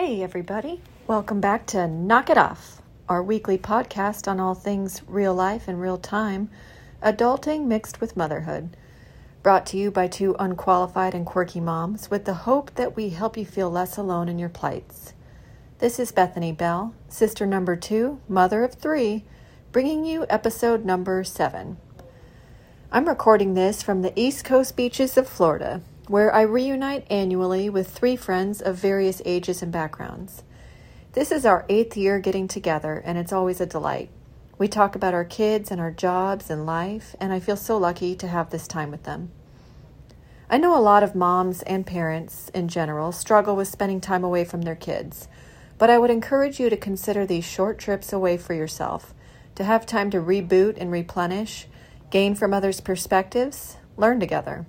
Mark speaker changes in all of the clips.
Speaker 1: Hey, everybody. Welcome back to Knock It Off, our weekly podcast on all things real life and real time, adulting mixed with motherhood. Brought to you by two unqualified and quirky moms with the hope that we help you feel less alone in your plights. This is Bethany Bell, sister number two, mother of three, bringing you episode number seven. I'm recording this from the East Coast beaches of Florida, where I reunite annually with three friends of various ages and backgrounds. This is our eighth year getting together, and it's always a delight. We talk about our kids and our jobs and life, and I feel so lucky to have this time with them. I know a lot of moms and parents in general struggle with spending time away from their kids, but I would encourage you to consider these short trips away for yourself, to have time to reboot and replenish, gain from others' perspectives, learn together.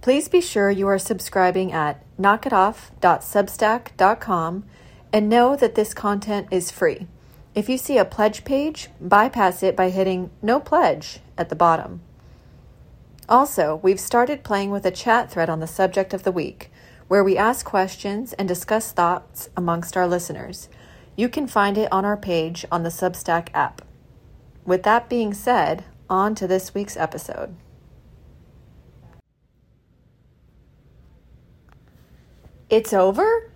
Speaker 1: Please be sure you are subscribing at knockitoff.substack.com and know that this content is free. If you see a pledge page, bypass it by hitting No Pledge at the bottom. Also, we've started playing with a chat thread on the subject of the week, where we ask questions and discuss thoughts amongst our listeners. You can find it on our page on the Substack app. With that being said, on to this week's episode. It's over?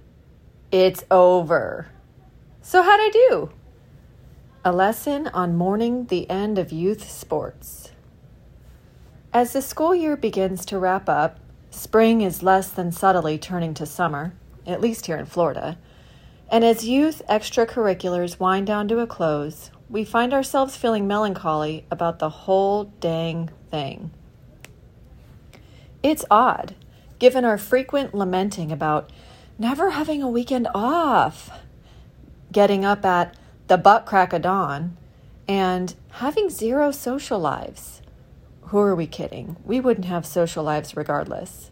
Speaker 1: It's over. So, how'd I do? A lesson on mourning the end of youth sports. As the school year begins to wrap up, spring is less than subtly turning to summer, at least here in Florida. And as youth extracurriculars wind down to a close, we find ourselves feeling melancholy about the whole dang thing. It's odd given our frequent lamenting about never having a weekend off, getting up at the butt crack of dawn, and having zero social lives. Who are we kidding? We wouldn't have social lives regardless.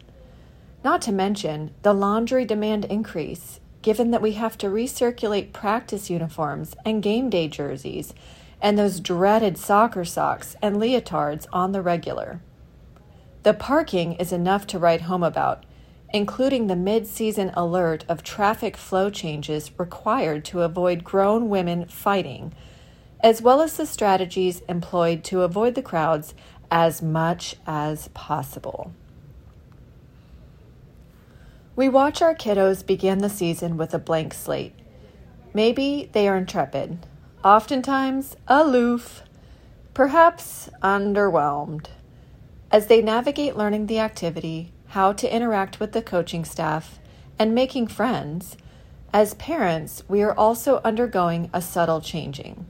Speaker 1: Not to mention the laundry demand increase, given that we have to recirculate practice uniforms and game day jerseys and those dreaded soccer socks and leotards on the regular. The parking is enough to write home about, including the mid season alert of traffic flow changes required to avoid grown women fighting, as well as the strategies employed to avoid the crowds as much as possible. We watch our kiddos begin the season with a blank slate. Maybe they are intrepid, oftentimes aloof, perhaps underwhelmed. As they navigate learning the activity, how to interact with the coaching staff, and making friends, as parents, we are also undergoing a subtle changing,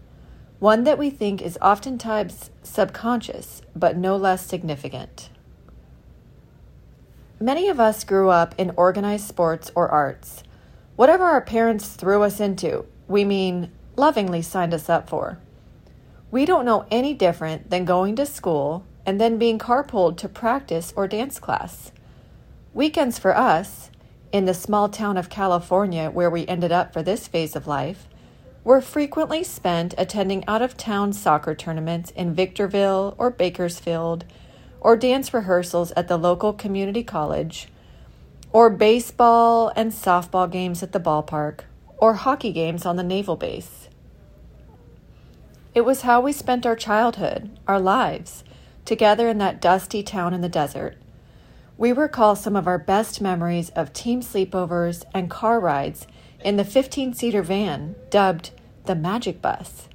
Speaker 1: one that we think is oftentimes subconscious, but no less significant. Many of us grew up in organized sports or arts. Whatever our parents threw us into, we mean lovingly signed us up for. We don't know any different than going to school and then being carpooled to practice or dance class. Weekends for us, in the small town of California where we ended up for this phase of life, were frequently spent attending out of town soccer tournaments in Victorville or Bakersfield, or dance rehearsals at the local community college, or baseball and softball games at the ballpark, or hockey games on the naval base. It was how we spent our childhood, our lives, together in that dusty town in the desert. We recall some of our best memories of team sleepovers and car rides in the 15 seater van dubbed the Magic Bus.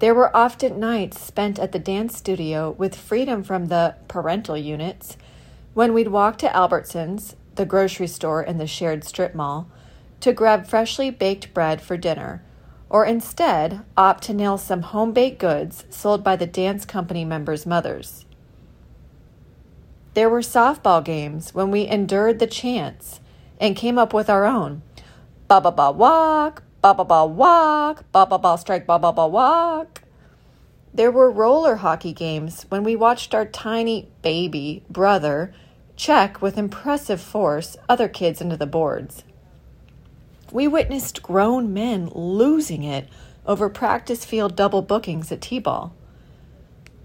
Speaker 1: There were often nights spent at the dance studio with freedom from the parental units when we'd walk to Albertsons, the grocery store in the shared strip mall, to grab freshly baked bread for dinner or instead opt to nail some home baked goods sold by the dance company members' mothers. There were softball games when we endured the chants and came up with our own ba ba ba walk, ba ba ba walk, ba ba ba strike, ba ba ba walk. There were roller hockey games when we watched our tiny baby brother check with impressive force other kids into the boards. We witnessed grown men losing it over practice field double bookings at T ball.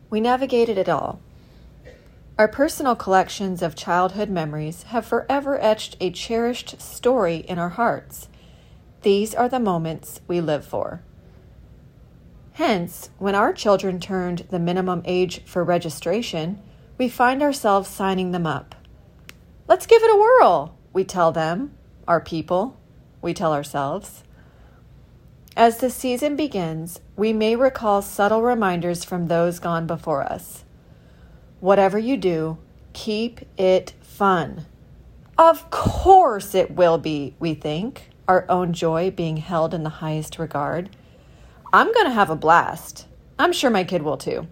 Speaker 1: We navigated it all. Our personal collections of childhood memories have forever etched a cherished story in our hearts. These are the moments we live for. Hence, when our children turned the minimum age for registration, we find ourselves signing them up. Let's give it a whirl, we tell them, our people, we tell ourselves. As the season begins, we may recall subtle reminders from those gone before us. Whatever you do, keep it fun. Of course it will be, we think, our own joy being held in the highest regard. I'm going to have a blast. I'm sure my kid will too.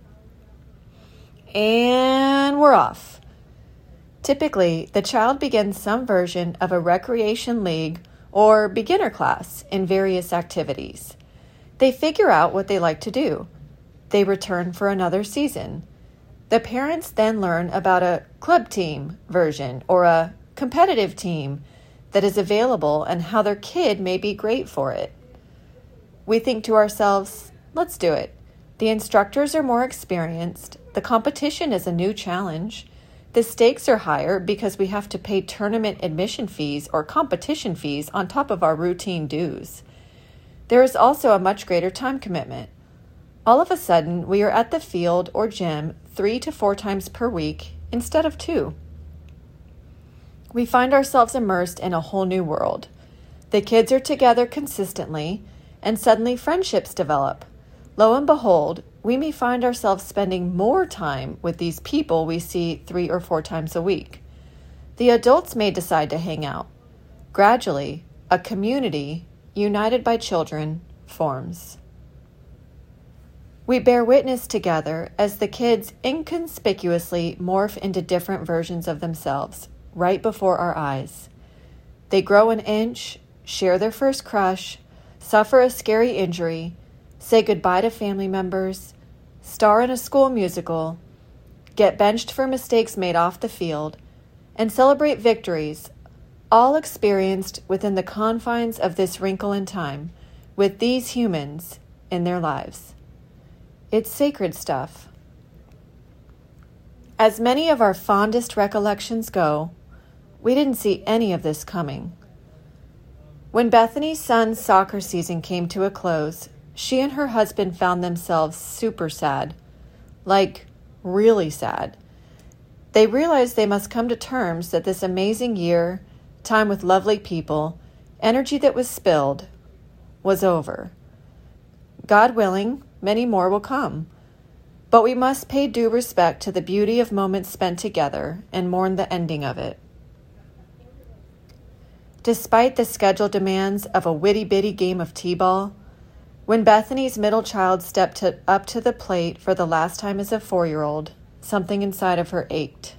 Speaker 1: And we're off. Typically, the child begins some version of a recreation league or beginner class in various activities. They figure out what they like to do. They return for another season. The parents then learn about a club team version or a competitive team that is available and how their kid may be great for it. We think to ourselves, let's do it. The instructors are more experienced, the competition is a new challenge. The stakes are higher because we have to pay tournament admission fees or competition fees on top of our routine dues. There is also a much greater time commitment. All of a sudden, we are at the field or gym three to four times per week instead of two. We find ourselves immersed in a whole new world. The kids are together consistently, and suddenly friendships develop. Lo and behold, we may find ourselves spending more time with these people we see three or four times a week. The adults may decide to hang out. Gradually, a community, united by children, forms. We bear witness together as the kids inconspicuously morph into different versions of themselves right before our eyes. They grow an inch, share their first crush, suffer a scary injury, say goodbye to family members, star in a school musical, get benched for mistakes made off the field, and celebrate victories, all experienced within the confines of this wrinkle in time, with these humans in their lives. It's sacred stuff. As many of our fondest recollections go, we didn't see any of this coming. When Bethany's son's soccer season came to a close, she and her husband found themselves super sad. Like, really sad. They realized they must come to terms that this amazing year, time with lovely people, energy that was spilled, was over. God willing, many more will come. But we must pay due respect to the beauty of moments spent together and mourn the ending of it. Despite the schedule demands of a witty bitty game of t ball, when Bethany's middle child stepped to, up to the plate for the last time as a four year old, something inside of her ached.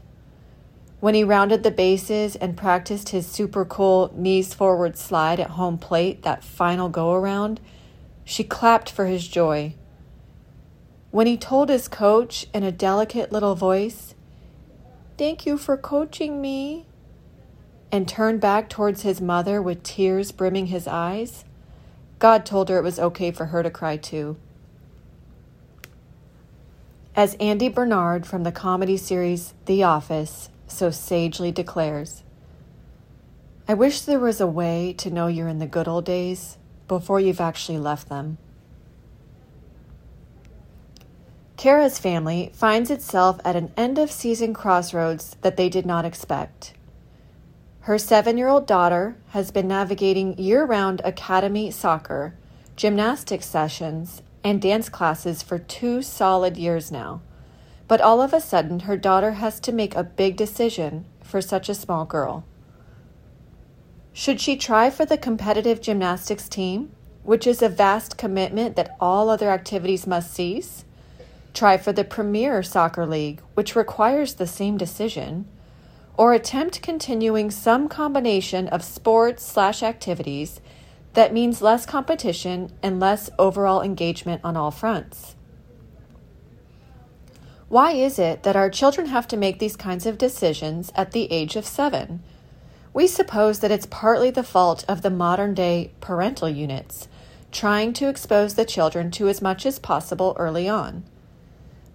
Speaker 1: When he rounded the bases and practiced his super cool knees forward slide at home plate, that final go around, she clapped for his joy. When he told his coach in a delicate little voice, Thank you for coaching me, and turned back towards his mother with tears brimming his eyes, God told her it was okay for her to cry too. As Andy Bernard from the comedy series The Office so sagely declares, I wish there was a way to know you're in the good old days before you've actually left them. Kara's family finds itself at an end of season crossroads that they did not expect. Her seven year old daughter has been navigating year round academy soccer, gymnastics sessions, and dance classes for two solid years now. But all of a sudden, her daughter has to make a big decision for such a small girl. Should she try for the competitive gymnastics team, which is a vast commitment that all other activities must cease? Try for the Premier Soccer League, which requires the same decision? Or attempt continuing some combination of sports slash activities that means less competition and less overall engagement on all fronts. Why is it that our children have to make these kinds of decisions at the age of seven? We suppose that it's partly the fault of the modern day parental units, trying to expose the children to as much as possible early on.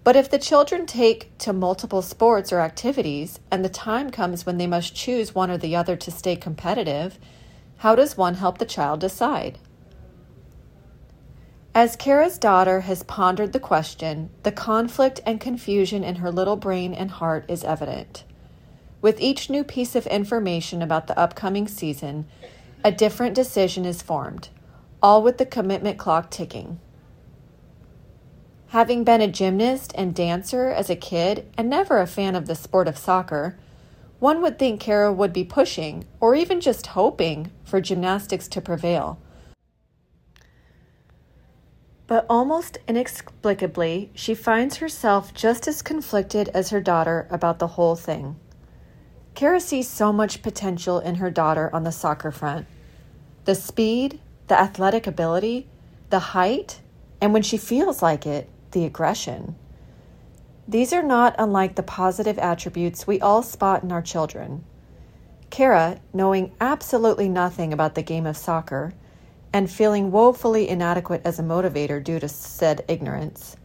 Speaker 1: But if the children take to multiple sports or activities and the time comes when they must choose one or the other to stay competitive, how does one help the child decide? As Kara's daughter has pondered the question, the conflict and confusion in her little brain and heart is evident. With each new piece of information about the upcoming season, a different decision is formed, all with the commitment clock ticking. Having been a gymnast and dancer as a kid and never a fan of the sport of soccer, one would think Kara would be pushing, or even just hoping, for gymnastics to prevail. But almost inexplicably, she finds herself just as conflicted as her daughter about the whole thing. Kara sees so much potential in her daughter on the soccer front the speed, the athletic ability, the height, and when she feels like it, the aggression. These are not unlike the positive attributes we all spot in our children. Kara, knowing absolutely nothing about the game of soccer and feeling woefully inadequate as a motivator due to said ignorance,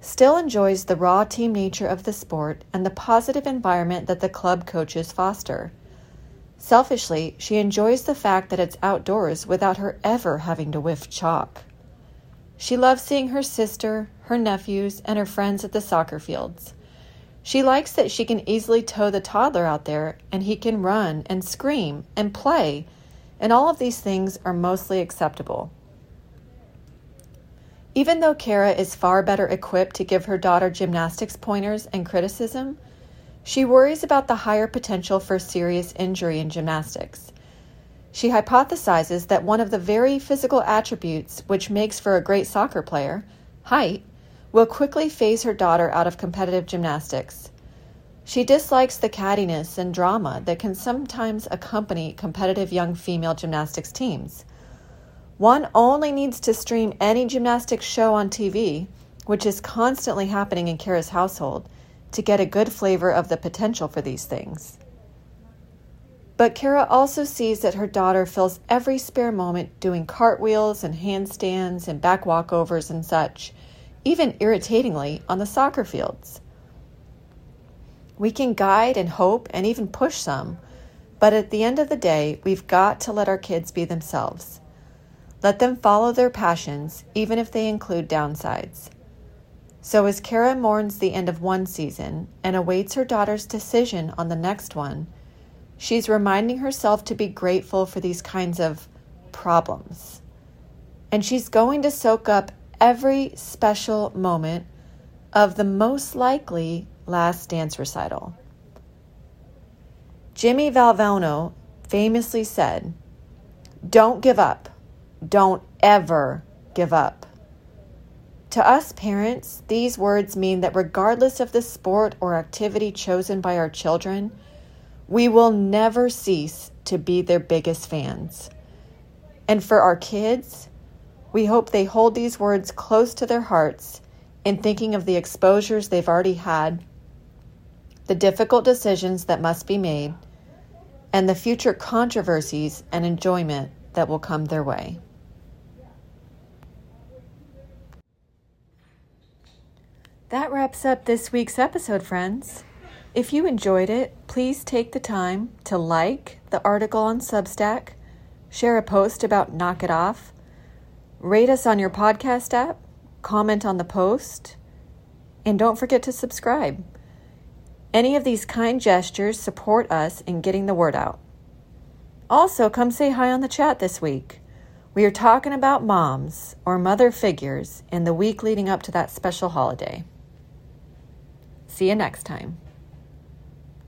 Speaker 1: still enjoys the raw team nature of the sport and the positive environment that the club coaches foster. Selfishly, she enjoys the fact that it's outdoors without her ever having to whiff chalk. She loves seeing her sister, her nephews, and her friends at the soccer fields. She likes that she can easily tow the toddler out there and he can run and scream and play, and all of these things are mostly acceptable. Even though Kara is far better equipped to give her daughter gymnastics pointers and criticism, she worries about the higher potential for serious injury in gymnastics. She hypothesizes that one of the very physical attributes which makes for a great soccer player, height, will quickly phase her daughter out of competitive gymnastics. She dislikes the cattiness and drama that can sometimes accompany competitive young female gymnastics teams. One only needs to stream any gymnastics show on TV, which is constantly happening in Kara's household, to get a good flavor of the potential for these things. But Kara also sees that her daughter fills every spare moment doing cartwheels and handstands and back walkovers and such, even irritatingly on the soccer fields. We can guide and hope and even push some, but at the end of the day, we've got to let our kids be themselves. Let them follow their passions, even if they include downsides. So, as Kara mourns the end of one season and awaits her daughter's decision on the next one, She's reminding herself to be grateful for these kinds of problems. And she's going to soak up every special moment of the most likely last dance recital. Jimmy Valvano famously said, Don't give up. Don't ever give up. To us parents, these words mean that regardless of the sport or activity chosen by our children, we will never cease to be their biggest fans. And for our kids, we hope they hold these words close to their hearts in thinking of the exposures they've already had, the difficult decisions that must be made, and the future controversies and enjoyment that will come their way. That wraps up this week's episode, friends. If you enjoyed it, please take the time to like the article on Substack, share a post about Knock It Off, rate us on your podcast app, comment on the post, and don't forget to subscribe. Any of these kind gestures support us in getting the word out. Also, come say hi on the chat this week. We are talking about moms or mother figures in the week leading up to that special holiday. See you next time.